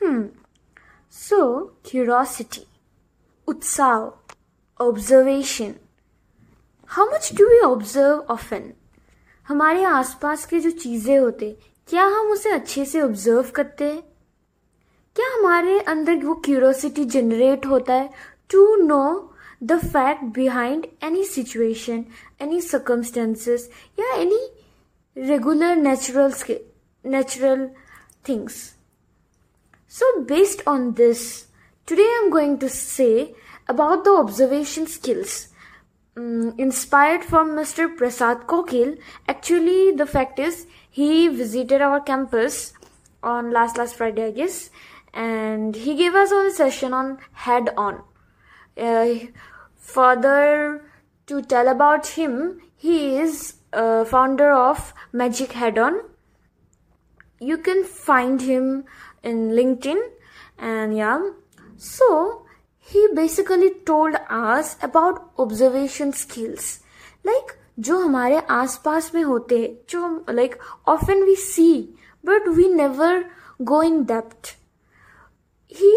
Hmm. So, curiosity, utsav, observation. How much do we observe often? हमारे आसपास के जो चीज़ें होते क्या हम उसे अच्छे से ऑब्ज़र्व करते हैं क्या हमारे अंदर वो क्यूरोसिटी जनरेट होता है to know the fact behind any situation any circumstances या any regular natural natural things So based on this, today I'm going to say about the observation skills. Um, inspired from Mr. Prasad Kokil. Actually, the fact is, he visited our campus on last last Friday, I guess, and he gave us a session on head on. Uh, further to tell about him, he is a founder of Magic Head On. You can find him in LinkedIn, and yeah, so he basically told us about observation skills like जो हमारे आसपास में होते हैं जो like often we see but we never go in depth he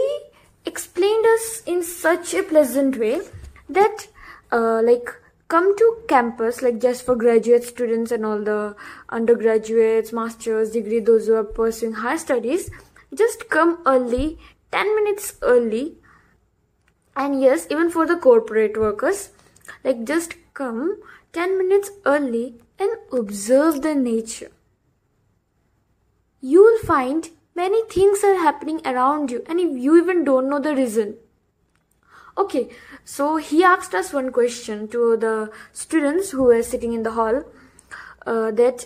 explained us in such a pleasant way that uh, like come to campus like just for graduate students and all the undergraduates masters degree those who are pursuing higher studies just come early 10 minutes early. And yes even for the corporate workers like just come 10 minutes early and observe the nature. You will find many things are happening around you and if you even don't know the reason. Okay so he asked us one question to the students who were sitting in the hall uh, that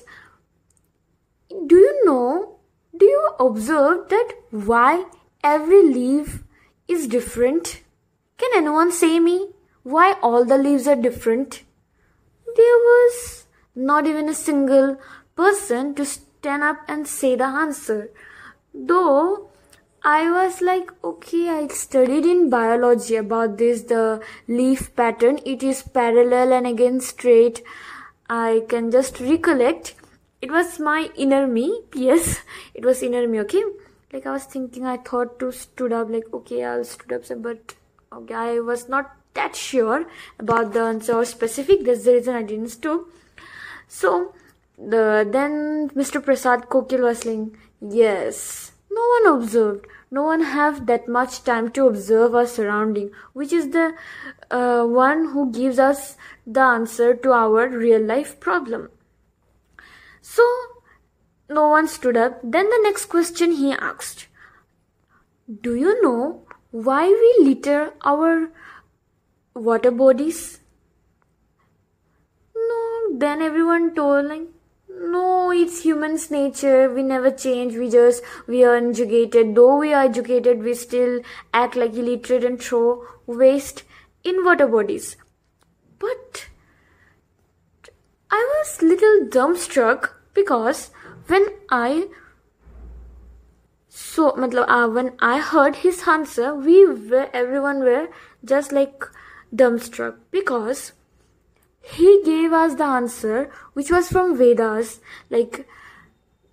do you know do you observe that why every leaf is different can anyone say me why all the leaves are different there was not even a single person to stand up and say the answer though I was like, okay, I studied in biology about this, the leaf pattern. It is parallel and again straight. I can just recollect. It was my inner me. Yes, it was inner me, okay? Like I was thinking, I thought to stood up, like, okay, I'll stood up, but okay, I was not that sure about the answer or specific. That's the reason I didn't stood. So, the then Mr. Prasad Kokil was saying, yes, no one observed no one have that much time to observe our surrounding which is the uh, one who gives us the answer to our real life problem so no one stood up. Then the next question he asked do you know why we litter our water bodies? No then everyone told like no it's humans nature. We never change. We just we are educated. Though we are educated we still act like illiterate and throw waste in water bodies. But i was little dumbstruck because when i so uh, when i heard his answer we were everyone were just like dumbstruck because he gave us the answer which was from Vedas. Like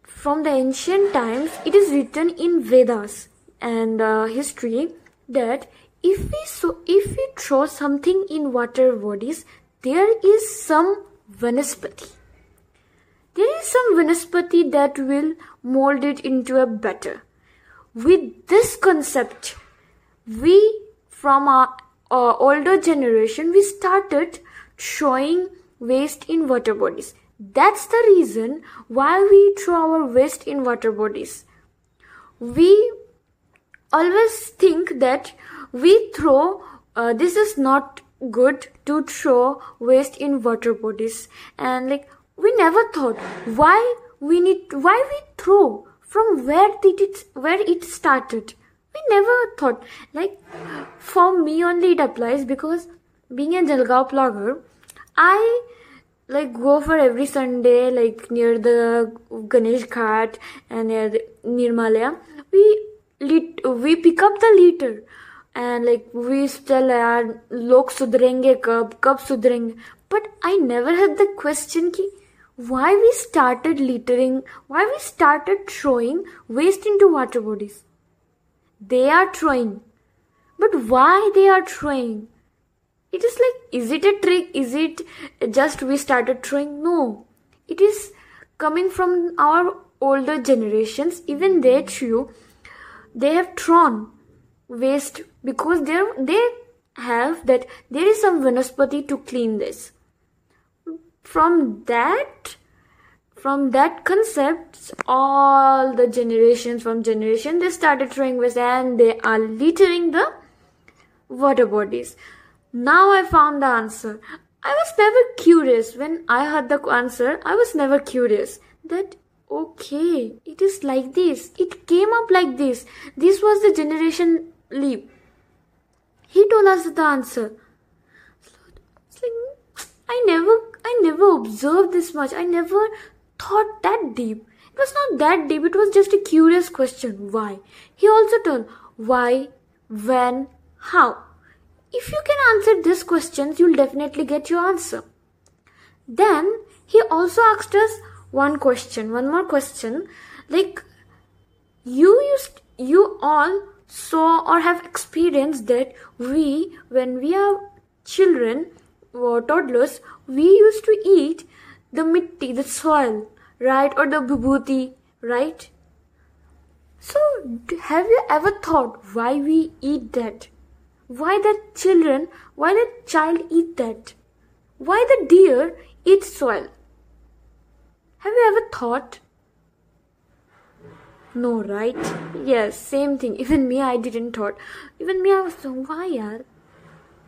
from the ancient times, it is written in Vedas and uh, history that if we so if we throw something in water bodies, there is some vanaspati. There is some vanaspati that will mold it into a better. With this concept, we from our uh, older generation we started showing waste in water bodies. That's the reason why we throw our waste in water bodies. We always think that we throw, uh, this is not good to throw waste in water bodies. And like, we never thought why we need, why we throw from where did it, where it started. We never thought, like, for me only it applies because being a Jalgaon blogger, I like go for every Sunday, like near the Ganesh Ghat and near the Nirmalaya. We lit, we pick up the litter and like we still are log sudrenge kab kab sudrenge but i never had the question ki why we started littering why we started throwing waste into water bodies? They are throwing. But why they are throwing? It is like is it a trick? Is it just we started throwing? No. It is coming from our older generations. Even they threw they have thrown waste because they they have that there is some vanaspati to clean this. From that from that concept all the generations from generation they started throwing waste and they are littering the water bodies. Now i found the answer. I was never curious. When i heard the answer i was never curious that okay it is like this. It came up like this. This was the generation leap he told us the answer it's like i never i never observed this much i never thought that deep. It was not that deep, it was just a curious question. Why? He also told why, when, how. If you can answer these questions, you'll definitely get your answer. Then he also asked us one question, one more question. Like, you used, you all saw or have experienced that we, when we are children or toddlers, we used to eat the mitti, the soil, right? Or the bubhuti, right? So, have you ever thought why we eat that? Why the children, why the child eat that? Why the deer eats soil? Have you ever thought? No, right? Yes, same thing. Even me, I didn't thought. Even me, I was so, why, yaar?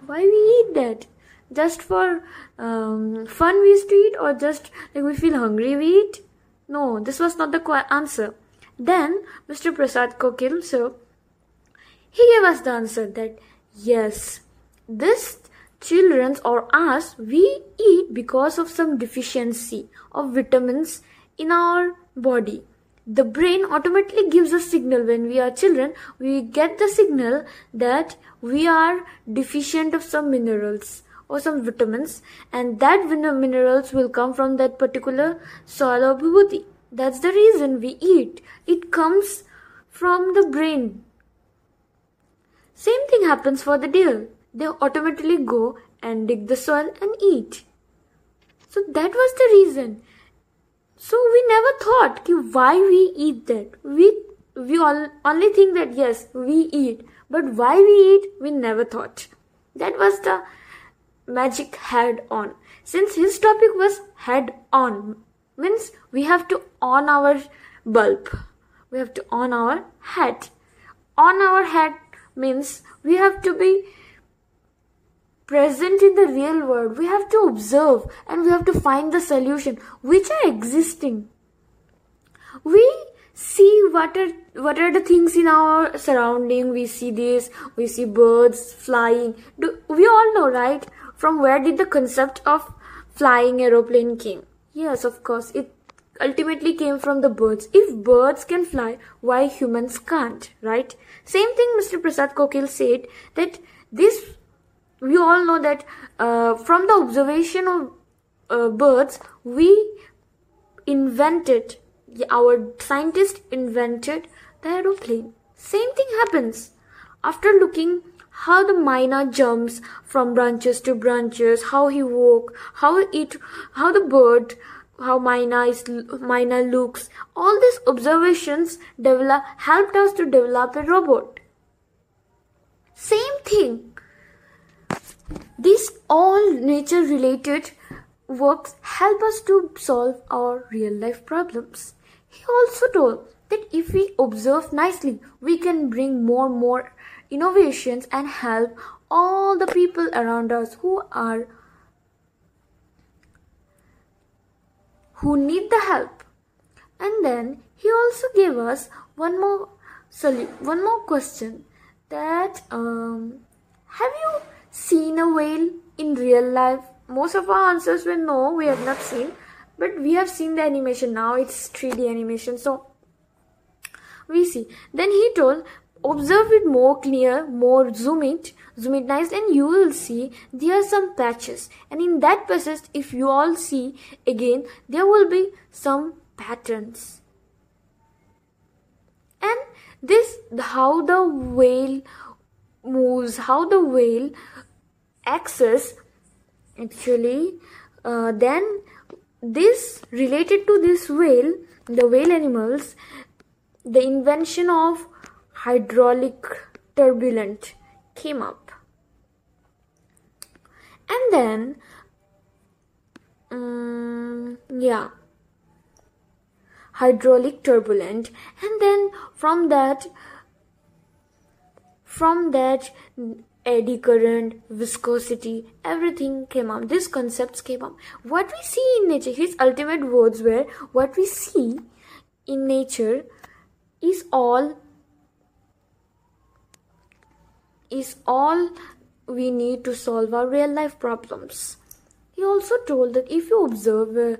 Why we eat that? just for um, fun we used to eat or just like we feel hungry we eat no this was not the answer then mr prasad kokil so he gave us the answer that yes this children's or us we eat because of some deficiency of vitamins in our body the brain automatically gives a signal when we are children we get the signal that we are deficient of some minerals or some vitamins and that minerals will come from that particular soil or bhubhuti. That's the reason we eat. It comes from the brain. Same thing happens for the deer. They automatically go and dig the soil and eat. So that was the reason. So we never thought ki why we eat that. We we all only think that yes we eat, but why we eat we never thought. That was the magic head on. Since his topic was head on, means we have to on our bulb. We have to on our head. On our head means we have to be present in the real world. We have to observe and we have to find the solution which are existing. We see what are what are the things in our surrounding we see this we see birds flying Do, we all know right from where did the concept of flying aeroplane came? Yes, of course, it ultimately came from the birds. If birds can fly, why humans can't, right? Same thing Mr. Prasad Kokil said that this, we all know that uh, from the observation of uh, birds, we invented, our scientists invented the aeroplane. Same thing happens. After looking how the myna jumps from branches to branches, how he walk, how it, how the bird, how myna is, looks. All these observations develop, helped us to develop a robot. Same thing. These all nature related works help us to solve our real life problems. He also told that if we observe nicely, we can bring more and more innovations and help all the people around us who are who need the help and then he also gave us one more sorry one more question that um, have you seen a whale in real life. Most of our answers were no we have not seen. But we have seen the animation. Now it's 3d animation so we see. Then he told observe it more clear, more zoom it, zoom it nice and you will see there are some patches. And in that patches if you all see again there will be some patterns. And this how the whale moves how the whale access actually uh, then this related to this whale the whale animals the invention of hydraulic turbulent came up. And then um, yeah hydraulic turbulent and then from that from that eddy current viscosity everything came up. These concepts came up. What we see in nature his ultimate words were what we see in nature is all is all we need to solve our real life problems. He also told that if you observe a,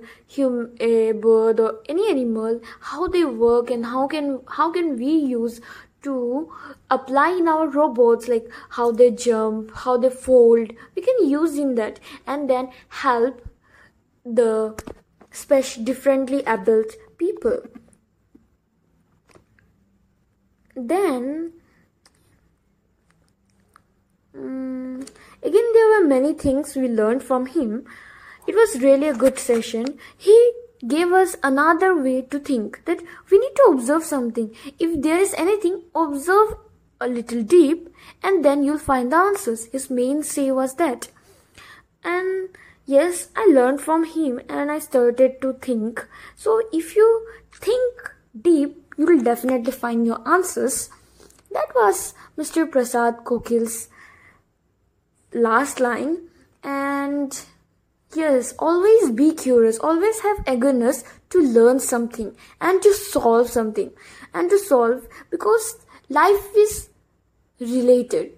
a bird or any animal, how they work and how can how can we use to apply in our robots like how they jump, how they fold, we can use in that and then help the special differently abled people. Then um, Again, there were many things we learned from him. It was really a good session. He gave us another way to think that we need to observe something. If there is anything, observe a little deep and then you'll find the answers. His main say was that. And yes, I learned from him and I started to think. So if you think deep, you will definitely find your answers. That was Mr. Prasad Kokil's last line and yes always be curious. Always have eagerness to learn something and to solve something. And to solve because life is related.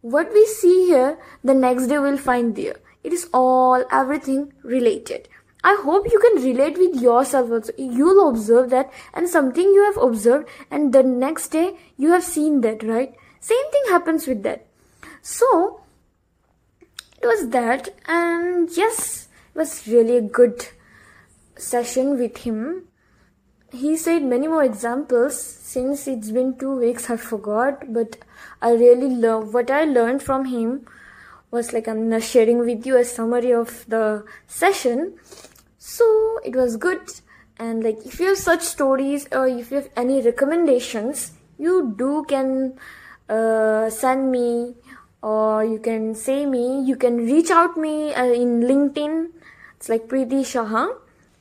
What we see here the next day we'll find there. It is all everything related. I hope you can relate with yourself also. You'll observe that and something you have observed and the next day you have seen that right? Same thing happens with that. So it was that and yes it was really a good session with him. He said many more examples since it's been two weeks i forgot but i really love what i learned from him was like i'm sharing with you a summary of the session. So it was good and like if you have such stories or if you have any recommendations you do can uh, send me or you can say me you can reach out me uh, in linkedin. It's like preeti shaha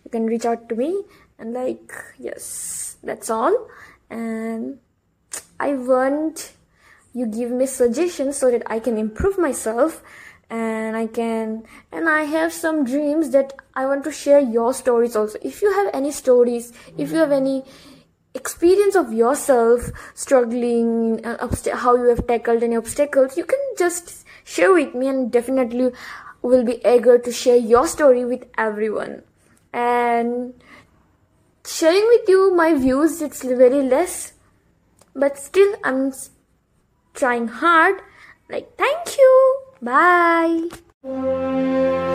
you can reach out to me. And like yes that's all. And i want you give me suggestions so that i can improve myself. And i can and i have some dreams that i want to share your stories also. If you have any stories if you have any experience of yourself struggling uh, how you have tackled any obstacles you can just share with me and definitely will be eager to share your story with everyone. And sharing with you my views it's very less but still i'm trying hard. Like thank you. Bye